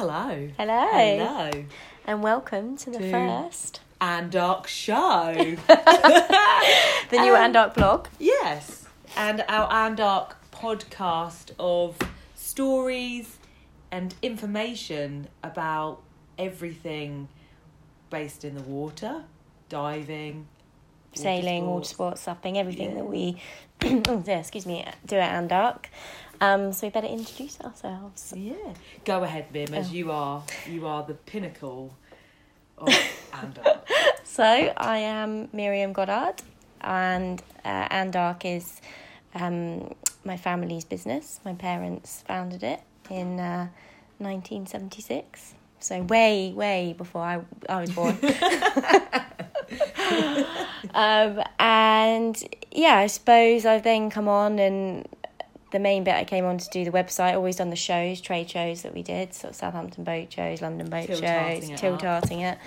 Hello. Hello. Hello. And welcome to the To- first, Andark Show. the new Um, Andark blog. yes. And our Andark podcast of stories and information about everything based in the water, diving, water Sailing, water sports, supping, everything that we, oh, yeah, excuse me, do at Andark. Um, so we better introduce ourselves. Yeah. Go ahead, Mim, as Oh. you are you are the pinnacle of Andark. So I am Miriam Goddard, and uh, Andark is um, my family's business. My parents founded it in uh, 1976. So way, way before I, I was born. um, and yeah, I suppose I've then come on and the main bit I came on to do the website, always done the shows, trade shows that we did, sort of Southampton boat shows, London boat Tilt-tarting shows, tilt tarting it.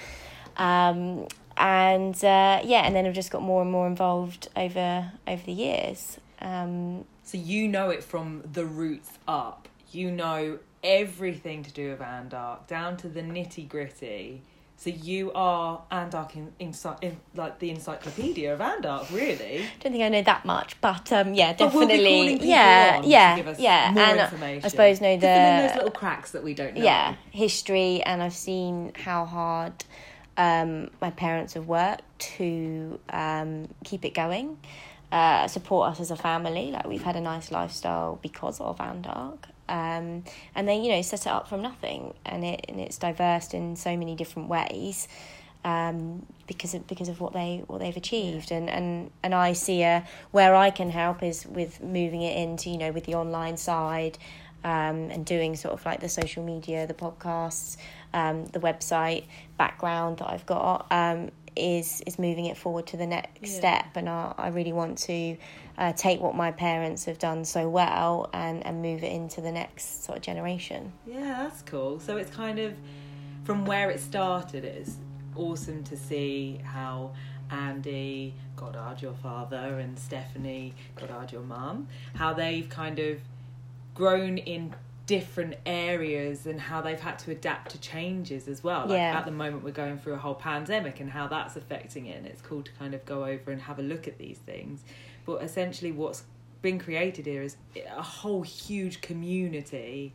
Um, and uh, yeah, and then I've just got more and more involved over over the years. Um, So you know it from the roots up. You know everything to do with Andark, down to the nitty gritty. So you are Andark in, in, in like the encyclopedia of Andark, really. don't think I know that much, but um, yeah, we'll definitely, calling people yeah, on to yeah, give us yeah, more and information. I suppose know the those little cracks that we don't know. yeah history and i've seen how hard um, my parents have worked to um, keep it going uh, support us as a family. Like we've had a nice lifestyle because of andark um, and they you know set it up from nothing. And it and it's diverse in so many different ways um, because of because of what they what they've achieved. And, and and I see a where I can help is with moving it into you know with the online side um, and doing sort of like the social media the podcasts um, the website background that I've got. Um, is is moving it forward to the next Yeah. step and I, I really want to uh, take what my parents have done so well and, and move it into the next sort of generation Yeah, that's cool. So it's kind of from where it started. It's awesome to see how Andy Goddard, your father, and Stephanie Goddard, your mum, how they've kind of grown in different areas and how they've had to adapt to changes as well. Like Yeah. at the moment we're going through a whole pandemic and how that's affecting it and it's cool to kind of go over and have a look at these things. But essentially what's been created here is a whole huge community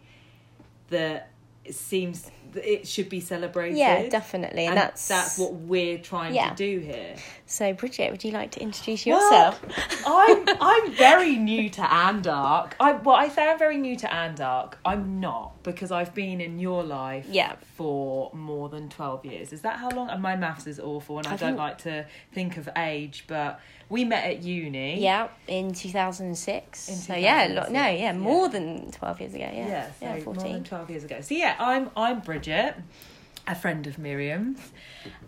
that seems that it should be celebrated. yeah definitely and, that's that's what we're trying Yeah. to do here. so Bridget would you like to introduce Well, yourself I'm I'm very new to Andark. I well, I say I'm very new to Andark. I'm not because I've been in your life Yeah. for more than twelve years. Is that how long? And my maths is awful, and I, I don't think- like to think of age. But we met at uni. Yeah, in 2006. In so yeah, lo- no, yeah, yeah. more than 12 years ago. Yeah, Yeah, so yeah, more 14. than twelve years ago. So yeah, I'm I'm Bridget, a friend of Miriam's,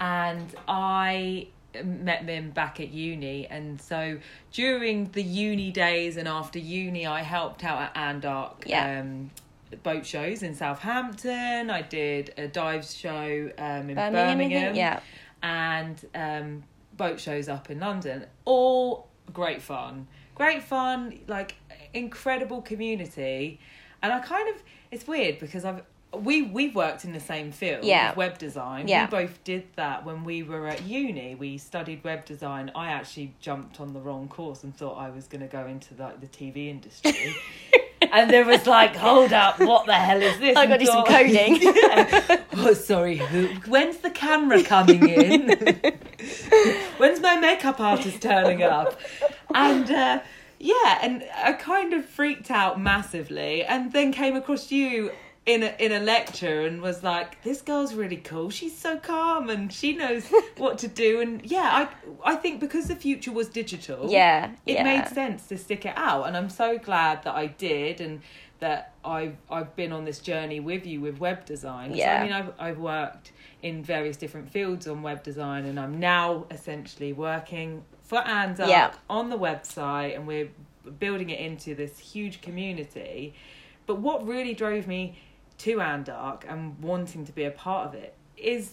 and I met Mim back at uni and so during the uni days and after uni I helped out at Andark Yeah. um boat shows in Southampton I did a dives show um in Birmingham, Birmingham, Yeah, and um, boat shows up in London. All great fun. Great fun, like incredible community. And I kind of it's weird because I've we we've worked in the same field, Yeah. web design. Yeah. We both did that when we were at uni. We studied web design. I actually jumped on the wrong course and thought I was going to go into like the TV industry. and there was like, hold up, what the hell is this? I got to do some coding. yeah. Oh, sorry. Who? When's the camera coming in? When's my makeup artist turning up? And uh, yeah, and I kind of freaked out massively, and then came across you in a in a lecture and was like, "This girl's really cool. She's so calm and she knows what to do." And yeah, I I think because the future was digital, yeah, it yeah. made sense to stick it out and i'm so glad that i did and that i've i've been on this journey with you with web design. Yeah. i mean I've, I've worked in various different fields on web design and i'm now essentially working for Andark Yeah. on the website and we're building it into this huge community but what really drove me to Andark and wanting to be a part of it is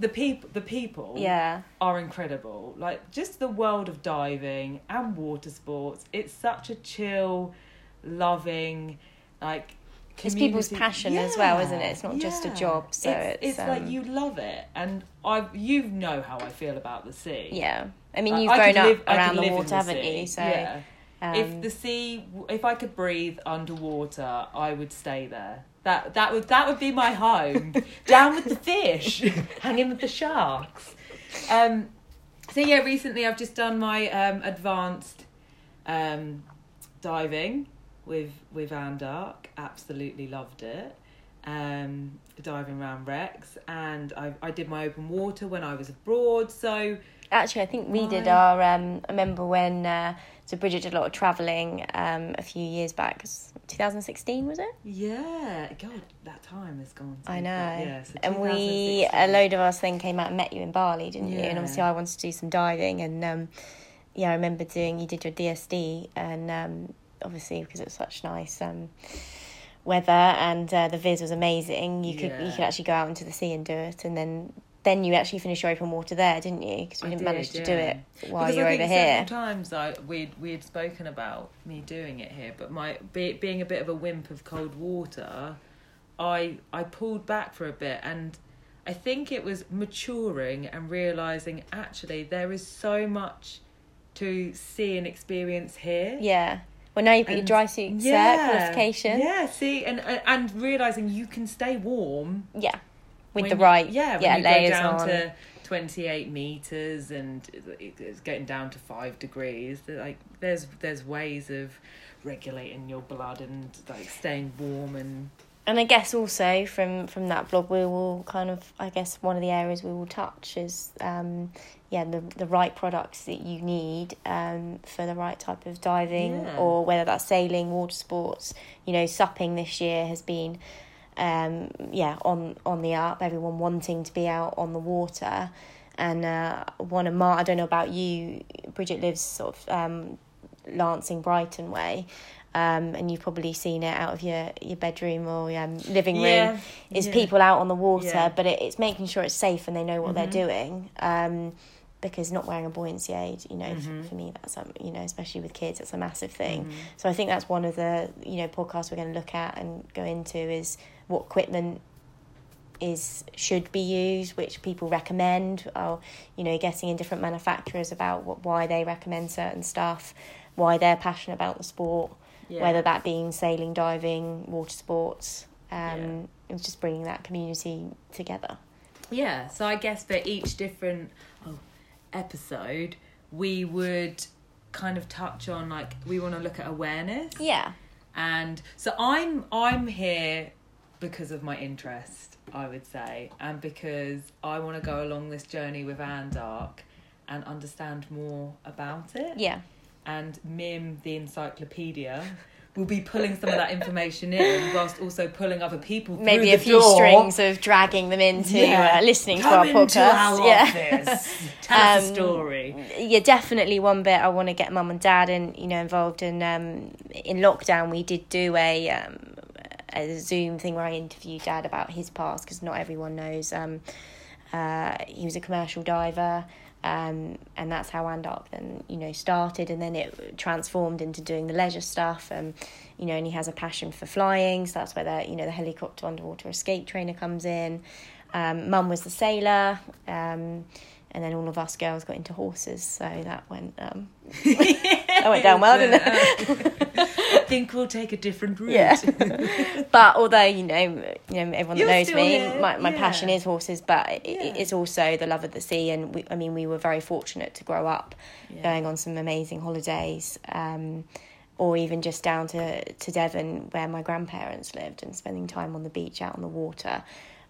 the people the people Yeah, are incredible. Like just the world of diving and water sports. It's such a chill, loving, like It's people's passion as well, isn't it? It's not just a job, so it's, it's, it's like um, you love it, and I you know how I feel about the sea. Yeah, I mean you've I grown up live- around the water, haven't sea. you? So yeah. um, if the sea, if I could breathe underwater, I would stay there. That that would that would be my home. Down with the fish, hanging with the sharks. Um, so yeah, recently I've just done my um, advanced um, diving with with Andark. Absolutely loved it. Um, diving around wrecks, and I I did my open water when I was abroad. So Actually, I think we did our. Um, I remember when uh, so Bridget did a lot of travelling um, a few years back. 2016 was it? yeah, God, that time has gone. I know. Yeah, so and we a load of us then came out and met you in Bali, didn't you? And obviously, I wanted to do some diving, and um, yeah, I remember doing. You did your DSD, and um, obviously because it was such nice. Um, weather and uh, the viz was amazing you could you could actually go out into the sea and do it and then then you actually finished your open water there didn't you? Because we I didn't did, manage to do it while because you were over here. Several times I we we had spoken about me doing it here, but my be, being a bit of a wimp of cold water, I I pulled back for a bit, and I think it was maturing and realizing actually there is so much to see and experience here. yeah. Well now you've got your dry suit cert qualification. Yeah, see, and and and realizing you can stay warm yeah with when the you- right yeah, yeah you layers go down on to 28 meters and it's getting down to 5 degrees like there's there's ways of regulating your blood and like staying warm and and I guess also from from that blog we will kind of I guess one of the areas we will touch is um yeah the the right products that you need um for the right type of diving Yeah. or whether that's sailing water sports you know supping this year has been um yeah on on the up everyone wanting to be out on the water and uh one of my I don't know about you Bridget lives sort of um Lancing Brighton way um, and you've probably seen it out of your, your bedroom or um, living room Yeah, is yeah. people out on the water Yeah. but it, it's making sure it's safe and they know what Mhm. they're doing um, because not wearing a buoyancy aid you know f- Mhm. for me that's um, you know especially with kids it's a massive thing Mhm. so I think that's one of the you know podcasts we're going to look at and go into is what equipment is should be used, which people recommend, or you know, getting in different manufacturers about what why they recommend certain stuff, why they're passionate about the sport, yeah. whether that being sailing, diving, water sports. Um, Yeah. It's just bringing that community together. Yeah, so I guess for each different oh, episode, we would kind of touch on like we want to look at awareness. Yeah, and so i'm i'm here because of my interest i would say and because i want to go along this journey with andark and understand more about it yeah, and mim the encyclopedia will be pulling some of that information in whilst also pulling other people through maybe the a few door. strings of dragging them into Yeah. uh, listening Come to our podcast. our yeah. office. tell us a Um, story yeah, definitely one bit I want to get mum and dad and you know involved in. Um, in lockdown, we did do a um, a Zoom thing where I interviewed dad about his past because not everyone knows. Um, uh, he was a commercial diver. Um, and that's how Andark then, you know, started, and then it transformed into doing the leisure stuff. Um, you know, and he has a passion for flying, so that's where the, you know, the helicopter underwater escape trainer comes in. Um, Mum was the sailor, um, and then all of us girls got into horses, so that went um, that went down well, didn't it? I think we'll take a different route. Yeah. but although you know, you know everyone that knows me, here, my, my yeah. passion is horses, but it, Yeah. it's also the love of the sea. And we, I mean, we were very fortunate to grow up Yeah. going on some amazing holidays, um, or even just down to to Devon where my grandparents lived and spending time on the beach out on the water.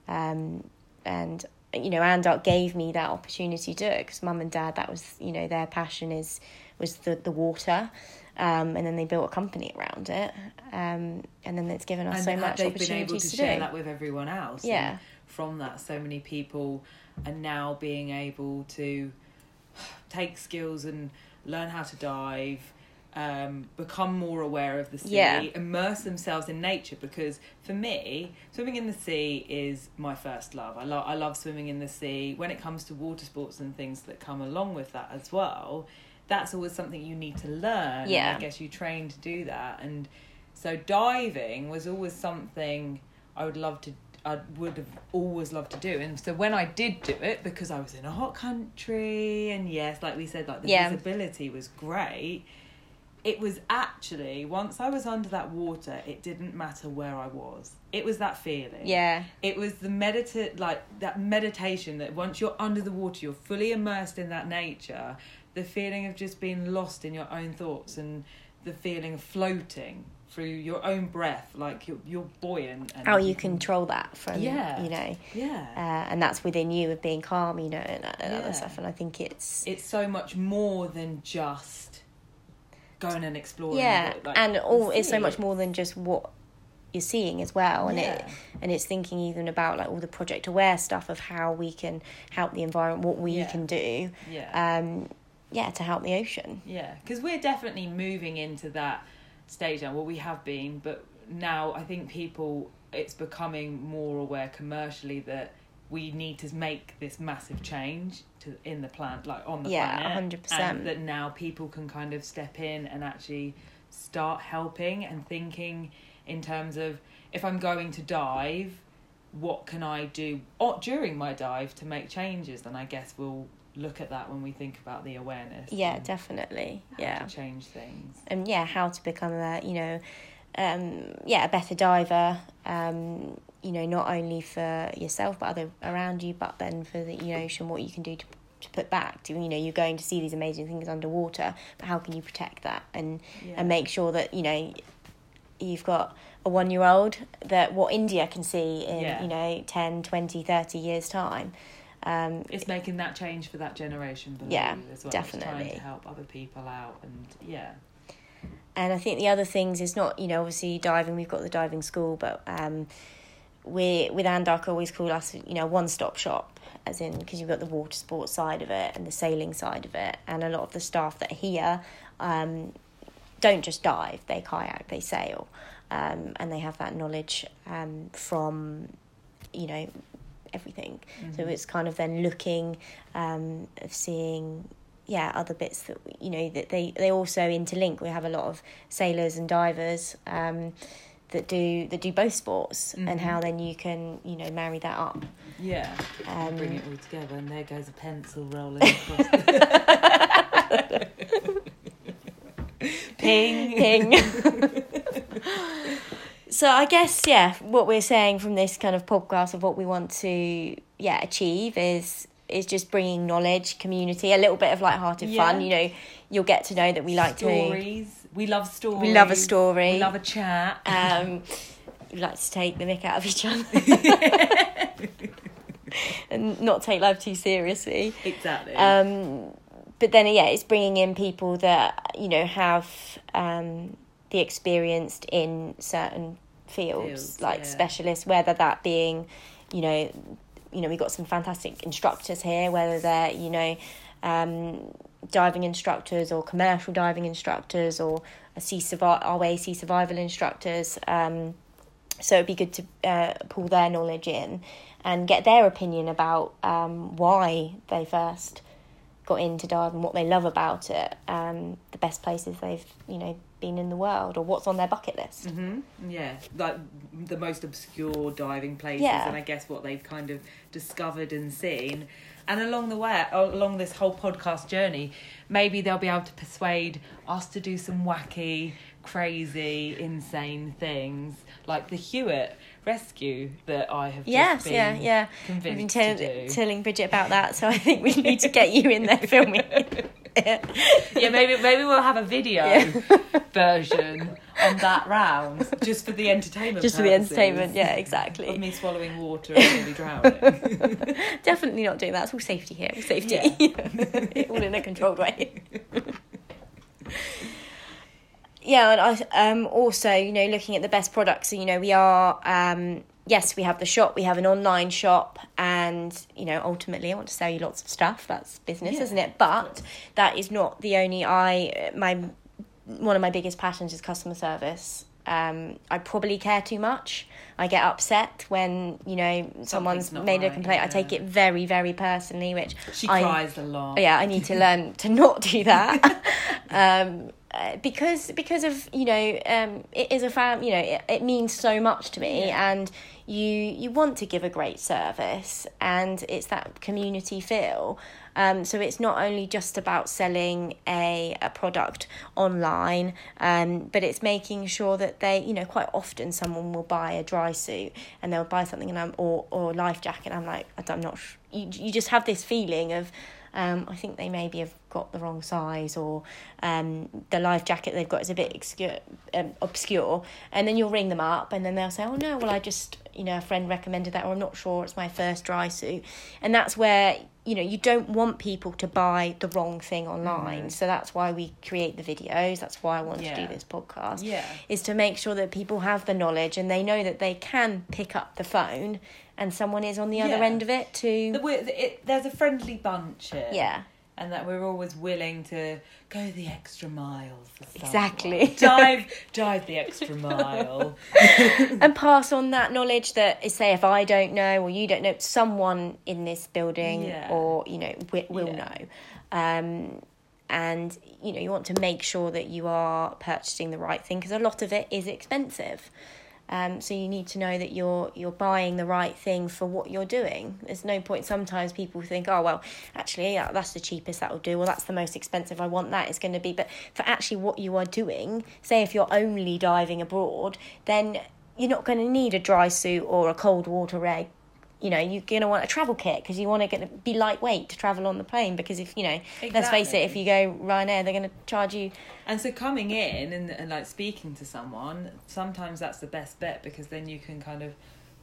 Um, and you know, Andark gave me that opportunity to do it because mum and dad, that was you know their passion is was the the water. Um, and then they built a company around it, um, and then it's given us and so much they've been able to to, share do. that with everyone else. Yeah. And from that, so many people are now being able to take skills and learn how to dive. Um, become more aware of the sea, Yeah. immerse themselves in nature. Because for me, swimming in the sea is my first love. I love I love swimming in the sea. When it comes to water sports and things that come along with that as well, that's always something you need to learn. Yeah. I guess you train to do that, and So diving was always something I would love to. I would have always loved to do, and so when I did do it, because I was in a hot country, and yes, like we said, like the Yeah. visibility was great. It was actually once I was under that water, it didn't matter where I was. It was that feeling Yeah. it was the medita like that meditation that once you're under the water you're fully immersed in that nature the feeling of just being lost in your own thoughts and the feeling of floating through your own breath like you're, you're buoyant and How you control that from, Yeah. you know, yeah uh, and that's within you of being calm, you know, and, and Yeah. other stuff. And I think it's it's so much more than just going and exploring yeah, like, and all it's so much more than just what you're seeing as well and it and it's thinking even about like all the project aware stuff of how we can help the environment what we Yeah. can do yeah um yeah to help the ocean Yeah, because we're definitely moving into that stage now. Well, we have been, but now I think people, it's becoming more aware commercially that we need to make this massive change to in the plant, like on the Yeah, planet. 100%. And that now people can kind of step in and actually start helping and thinking in terms of if I'm going to dive, what can I do or during my dive to make changes? Then I guess we'll look at that when we think about the awareness. yeah definitely how yeah to change things. and yeah how to become a you know um yeah a better diver um you know not only for yourself but other around you but then for the you know, ocean what you can do to to put back to you know you're going to see these amazing things underwater but how can you protect that and Yeah. and make sure that you know you've got a one year old that what India can see in Yeah. you know 10 20 30 years time um It's making that change for that generation Yeah, well. It's trying definitely. to help other people out and yeah. And I think the other things is not you know obviously diving we've got the diving school but um we with Andark always call us you know one stop shop as in because you've got the water sports side of it and the sailing side of it. And a lot of the staff that are here um don't just dive they kayak they sail. Um and they have that knowledge um from you know everything. So Mhm. it's kind of then looking um of seeing yeah other bits that you know that they they also interlink we have a lot of sailors and divers um that do that do both sports and Mhm. how then you can you know marry that up Yeah. um Bring it all together and there goes a pencil rolling across the Ping. Ping. so I guess yeah, what we're saying from this kind of podcast of what we want to yeah achieve is is just bringing knowledge, community, a little bit of light-hearted fun. You know, you'll get to know that we like to stories. We love stories. we love a story. We love a chat. um, we like to take the mick out of each other and not take life too seriously. exactly. Um, but then, yeah, it's bringing in people that you know have um, the experienced in certain fields, Fields, like yeah. specialists. Whether that being, you know, you know, we've got some fantastic instructors here. Whether they're, you know, um, diving instructors or commercial diving instructors or a sea survi- our sea survival instructors. Um, so it'd be good to uh, pull their knowledge in and get their opinion about um, why they first got into diving, what they love about it, um, the best places they've you know been in the world, or what's on their bucket list. hmm Yeah, like the most obscure diving places, Yeah. and I guess what they've kind of discovered and seen. And along the way, along this whole podcast journey, maybe they'll be able to persuade us to do some wacky, crazy, insane things, like the HUET rescue that I have Yes, just been yeah, yeah. I've convinced been to do. telling Bridget about that, so I think we need to get you in there filming. yeah, maybe maybe we'll have a video Yeah. version on that round, just for the entertainment. Just for the entertainment, yeah, of exactly. me swallowing water and nearly drowning. Definitely not doing that. It's all safety here. All safety. all in a controlled way. Yeah, and I um also you know looking at the best products. So you know we are um yes we have the shop, we have an online shop, and you know ultimately I want to sell you lots of stuff. That's business, Yeah, isn't it? But that is not the only. I my one of my biggest passions is customer service. Um, I probably care too much. I get upset when you know someone's made a right, complaint. I take it very, very personally, which She I, cries a lot. yeah, I need to learn to not do that. um, uh, because because of you know um, it is a fam you know it, it means so much to me Yeah. and you you want to give a great service and it's that community feel um, so it's not only just about selling a, a product online um, but it's making sure that they you know quite often someone will buy a dry suit and they'll buy something and I'm or or a life jacket I'm like I'm not sh- you, you just have this feeling of um, I think they maybe have got the wrong size, or um, the life jacket they've got is a bit obscure, um, obscure. And then you'll ring them up, and then they'll say, "Oh no, well I just, you know, a friend recommended that, or I'm not sure, it's my first dry suit." And that's where you know you don't want people to buy the wrong thing online. So that's why we create the videos. That's why I want to do this podcast. Yeah. is to make sure that people have the knowledge and they know that they can pick up the phone, and someone is on the other Yeah. end of it to The, it, there's a friendly bunch here. yeah. And that we're always willing to go the extra mile. Exactly. dive, dive the extra mile. and pass on that knowledge that say if I don't know or you don't know, someone in this building Yeah. or you know wi- will Yeah. know. Um, and you know you want to make sure that you are purchasing the right thing because a lot of it is expensive. Um, so you need to know that you're you're buying the right thing for what you're doing. There's no point. Sometimes people think, oh well, actually that's the cheapest that will do. Well, that's the most expensive. I want that. It's going to be. But for actually what you are doing, say if you're only diving abroad, then you're not going to need a dry suit or a cold water egg. You know, you're going to want a travel kit because you want to get to be lightweight to travel on the plane. Because if you know, let's face it, if you go Ryanair, they're going to charge you. And so coming in and, and like speaking to someone, sometimes that's the best bet because then you can kind of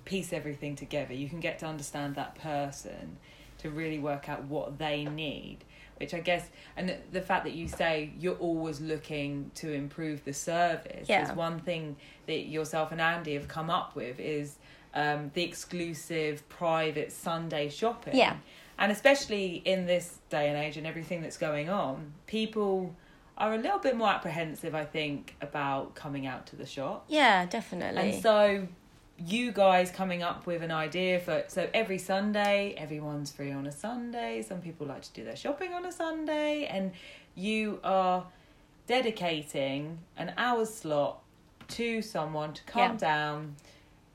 piece everything together. You can get to understand that person to really work out what they need. Which I guess, and the fact that you say you're always looking to improve the service Yeah. is one thing that yourself and Andy have come up with is um, the exclusive private Sunday shopping. Yeah. And especially in this day and age and everything that's going on, people are a little bit more apprehensive, I think, about coming out to the shop. Yeah, definitely. And so you guys coming up with an idea for so every Sunday, everyone's free on a Sunday. Some people like to do their shopping on a Sunday, and you are dedicating an hour slot to someone to come Yeah. down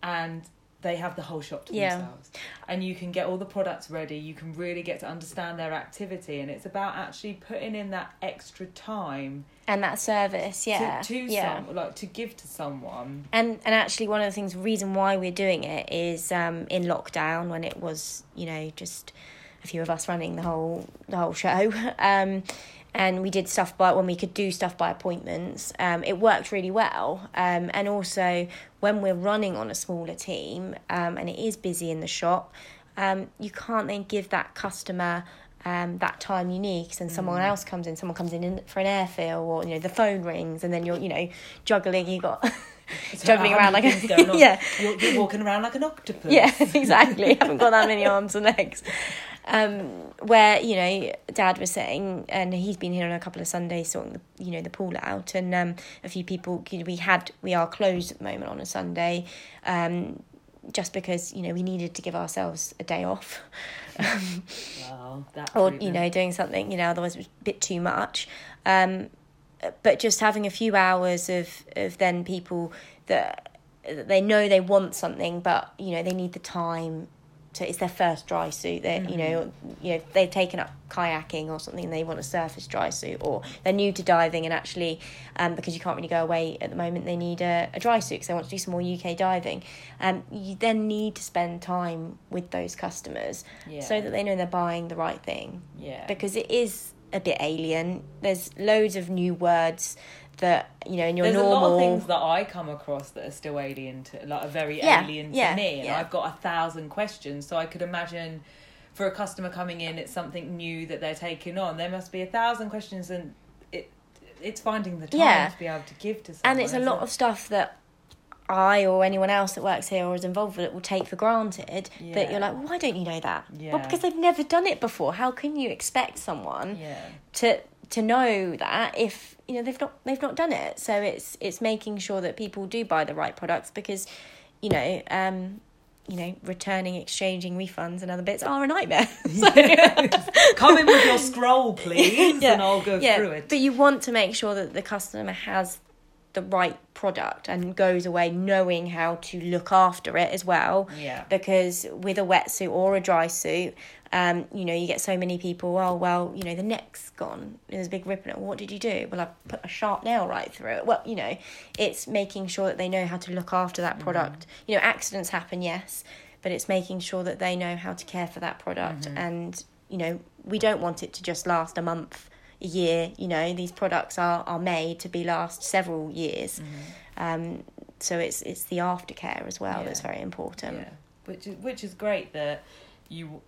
and they have the whole shop to Yeah. themselves and you can get all the products ready you can really get to understand their activity and it's about actually putting in that extra time and that service, yeah, to, to yeah. some like to give to someone And and actually, one of the things, reason why we're doing it is um, in lockdown when it was, you know, just a few of us running the whole the whole show. Um, and we did stuff by when we could do stuff by appointments. Um, it worked really well. Um, and also when we're running on a smaller team um, and it is busy in the shop, um, you can't then give that customer um, that time you need because then someone else comes in, someone comes in, in for an airfill or you know the phone rings and then you're you know juggling. You got juggling So around like a yeah you're, you're walking around like an octopus yeah exactly. I haven't got that many arms and legs. Um, where you know Dad was saying, and he's been here on a couple of Sundays sorting the you know the pool out, and um, a few people we had we are closed at the moment on a Sunday. Um, just because you know we needed to give ourselves a day off well that or you know doing something you know otherwise it was a bit too much um but just having a few hours of of then people that that they know they want something but you know they need the time to it's their first dry suit they you know you know they've taken up kayaking or something and they want a surface dry suit or they're new to diving and actually um, because you can't really go away at the moment they need a, a dry suit because they want to do some more UK diving um, you then need to spend time with those customers Yeah. so that they know they're buying the right thing yeah because it is a bit alien. There's loads of new words that you know in your There's normal. a lot of things that I come across that are still alien to, like, are very Yeah, alien to yeah, me, and yeah. I've got a thousand questions. So I could imagine, for a customer coming in, it's something new that they're taking on. There must be a thousand questions, and it it's finding the time Yeah. to be able to give to someone. and it's a lot it? of stuff that I or anyone else that works here or is involved with it will take for granted. That Yeah. you're like, well, why don't you know that? Well, because they've never done it before. How can you expect someone yeah. to to know that if you know they've not they've not done it? So it's it's making sure that people do buy the right products because you know um you know, returning, exchanging refunds and other bits are a nightmare. Come in with your scroll, please, and I'll go through it. But you want to make sure that the customer has the right product and goes away knowing how to look after it as well. Yeah. Because with a wetsuit or a dry suit, um, you know, you get so many people, oh, well, you know, the neck's gone. There's a big rip in it. What did you do? Well, I put a sharp nail right through it. Well, you know, it's making sure that they know how to look after that product. Mm-hmm. You know, accidents happen, yes, but it's making sure that they know how to care for that product. Mm-hmm. And, you know, we don't want it to just last a month a year you know these products are are made to be last several years um so it's it's the aftercare as well that's Mm-hmm. Very important yeah, which is which is great that you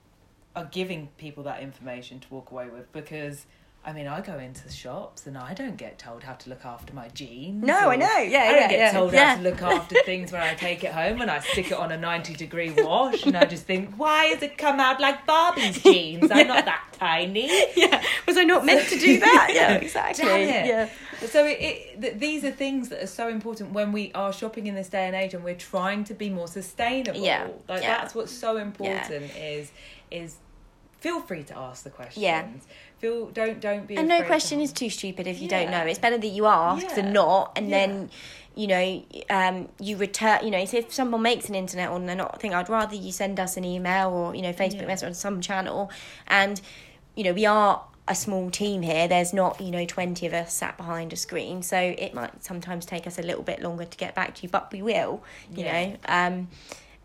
are giving people that information to walk away with because. I mean, I go into shops and I don't get told how to look after my jeans. No, I know. Yeah, I don't yeah, get yeah. told Yeah. how to look after things when I take it home and I stick it on a 90 degree wash and I just think, why has it come out like Barbie's jeans? I'm not that tiny. yeah was i not meant to do that yeah exactly Damn it. yeah So it, it, th- these are things that are so important when we are shopping in this day and age, and we're trying to be more sustainable. Yeah, like yeah. that's what's so important. Is is feel free to ask the questions. Yeah. Feel don't don't be. and no question is too stupid if you don't know it's better that you ask Yeah. than not and Yeah. then you know um you return you know so if someone makes an internet or they're not thing i'd rather you send us an email or you know facebook Yeah. message on some channel and you know we are a small team here there's not you know 20 of us sat behind a screen so it might sometimes take us a little bit longer to get back to you but we will you Yeah. know um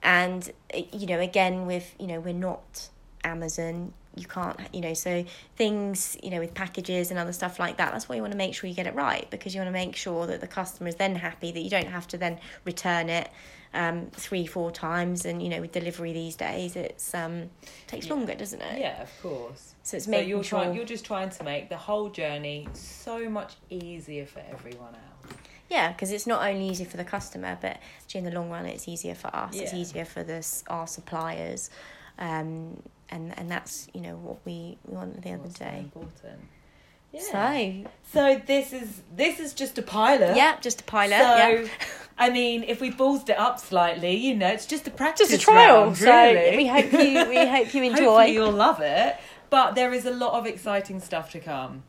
and you know again with you know we're not amazon you can't you know so things you know with packages and other stuff like that that's why you want to make sure you get it right because you want to make sure that the customer is then happy that you don't have to then return it um three four times and you know with delivery these days it's um takes Yeah. longer doesn't it Yeah, of course. so it's So making you're sure trying. You're just trying to make the whole journey so much easier for everyone else. Yeah, because it's not only easy for the customer, but actually in the long run, it's easier for us. It's easier for this our suppliers, um, and and that's you know what we, we want at the end of What's the day. important. Yeah. So So this is this is just a pilot. yeah, just a pilot. So, yeah. I mean, if we ballsed it up slightly, you know, it's just a practice Just a trial. round, so really. we hope you we hope you enjoy. Hopefully you'll love it. But there is a lot of exciting stuff to come,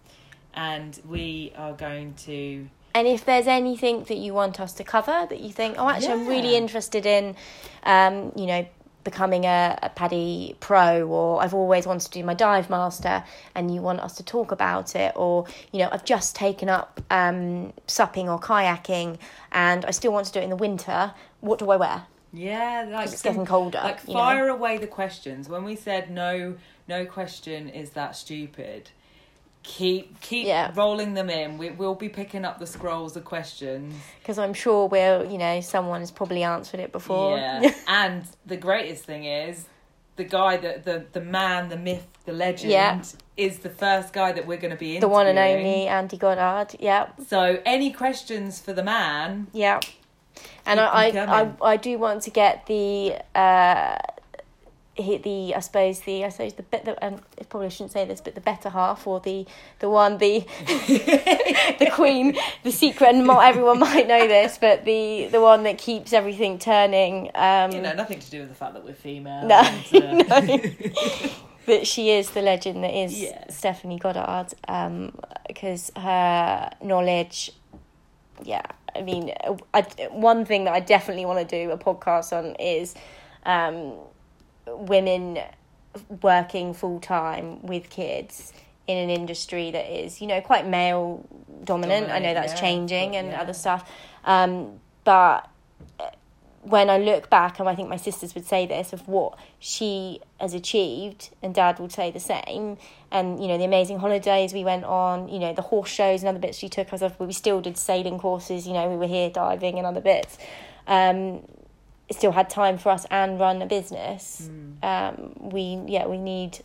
and we are going to. And if there's anything that you want us to cover that you think, oh, actually, I'm really interested in, um, you know, becoming a, a PADI pro, or I've always wanted to do my dive master, and you want us to talk about it, or you know, I've just taken up um, supping or kayaking, and I still want to do it in the winter. What do I wear? Yeah, like it's getting colder, Like you know. fire away the questions. When we said no, no question is that stupid. Keep keep Yeah. rolling them in. We we'll be picking up the scrolls of questions. Because I'm sure we'll, you know, someone has probably answered it before. Yeah. and the greatest thing is the guy that the the man, the myth, the legend Yeah. is the first guy that we're going to be the one and only Andy Goddard. Yeah. So any questions for the man? Yeah. And I, I, I. I do want to get the, uh, he- the I suppose the I suppose the bit that um, I probably shouldn't say this, but the better half or the the one the the queen, the secret, and not everyone might know this, but the the one that keeps everything turning. Um, You know, nothing to do with the fact that we're female. No, and, uh, that she is the legend that is Yeah. Stephanie Goddard because her knowledge yeah I mean I, one thing that I definitely want to do a podcast on is um, women working full time with kids in an industry that is you know quite male dominant I know that's yeah, changing but and yeah. other stuff um, but when I look back, and I think my sisters would say this, of what she has achieved, and dad would say the same, and you know, the amazing holidays we went on, you know, the horse shows and other bits she took us off, but we still did sailing courses, you know, we were here diving and other bits. Um, still had time for us and run a business. Um, we, yeah, we need,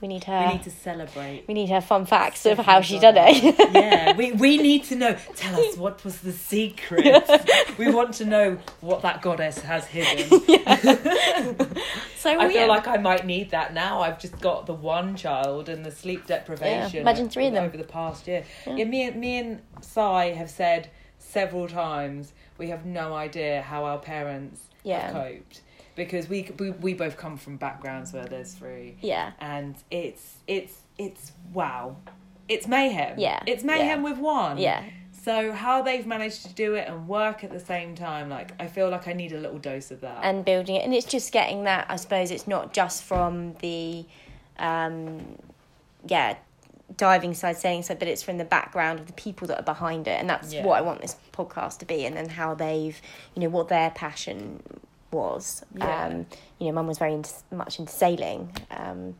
we need her. we need to celebrate. we need her fun facts of how she done it. yeah, we, we need to know. Tell us what was the secret. we want to know what that goddess has hidden. so I feel like I might need that now. I've just got the one child and the sleep deprivation. imagine three of them. over the past year. Yeah, me and me and Sai have said several times we have no idea how our parents Yeah. have coped. because we we we both come from backgrounds where there's three, Yeah. and it's it's it's wow, it's mayhem. Yeah, it's mayhem yeah. with one. Yeah. So how they've managed to do it and work at the same time, like I feel like I need a little dose of that. and building it and it's just getting that i suppose it's not just from the um yeah diving side saying so but it's from the background of the people that are behind it and that's Yeah. what i want this podcast to be and then how they've you know what their passion was Yeah. um you know mum was very into, much into sailing um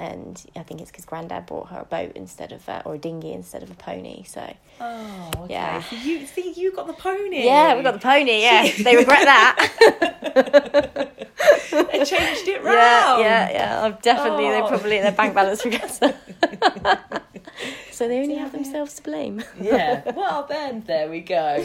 and I think it's because Grandad bought her a boat instead of uh, or a dinghy instead of a pony. So oh, okay. Yeah. So you see, you got the pony. yeah, we got the pony. Yeah, they regret that. They changed it round. Yeah, yeah, yeah. I've definitely, Oh. they probably their bank balance regrets so they only have themselves to blame. yeah. Well, then there we go.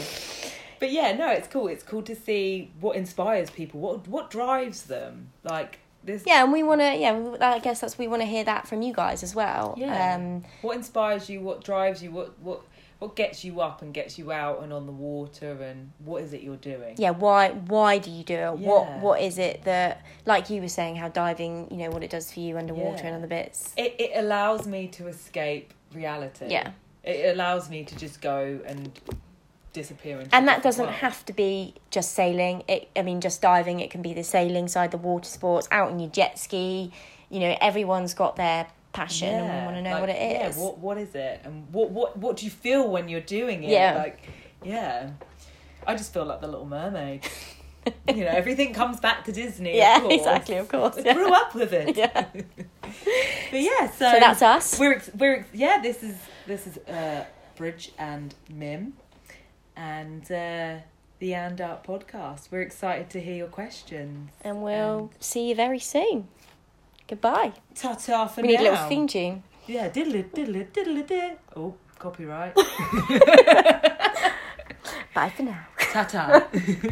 But yeah, no, it's cool. It's cool to see what inspires people. What what drives them. Like this. Yeah, and we want to. Yeah, I guess that's we want to hear that from you guys as well. Yeah. Um, What inspires you? What drives you? What what what gets you up and gets you out and on the water? And what is it you're doing? yeah. Why? Why do you do it? Yeah. What? What is it that, like you were saying, how diving, you know, what it does for you underwater Yeah. and other bits. It it allows me to escape reality. Yeah. It allows me to just go and disappear into. and that doesn't world. have to be just sailing it i mean just diving it can be the sailing side the water sports out on your jet ski you know everyone's got their passion and we want to know like, what it is Yeah, what what is it, and what what what do you feel when you're doing it? Yeah. like yeah, I just feel like the Little Mermaid. you know, everything comes back to Disney. of yeah course. exactly of course I grew up with it. Yeah. But yeah, so, so that's us We're ex- we're ex- yeah. This is this is uh, Bridge and Mim, and uh, the Andark podcast. We're excited to hear your questions. and we'll see you very soon goodbye Ta ta for we need now. a little theme tune Yeah, diddle it, diddle it, diddle it, diddle. Oh, copyright. bye for now ta ta.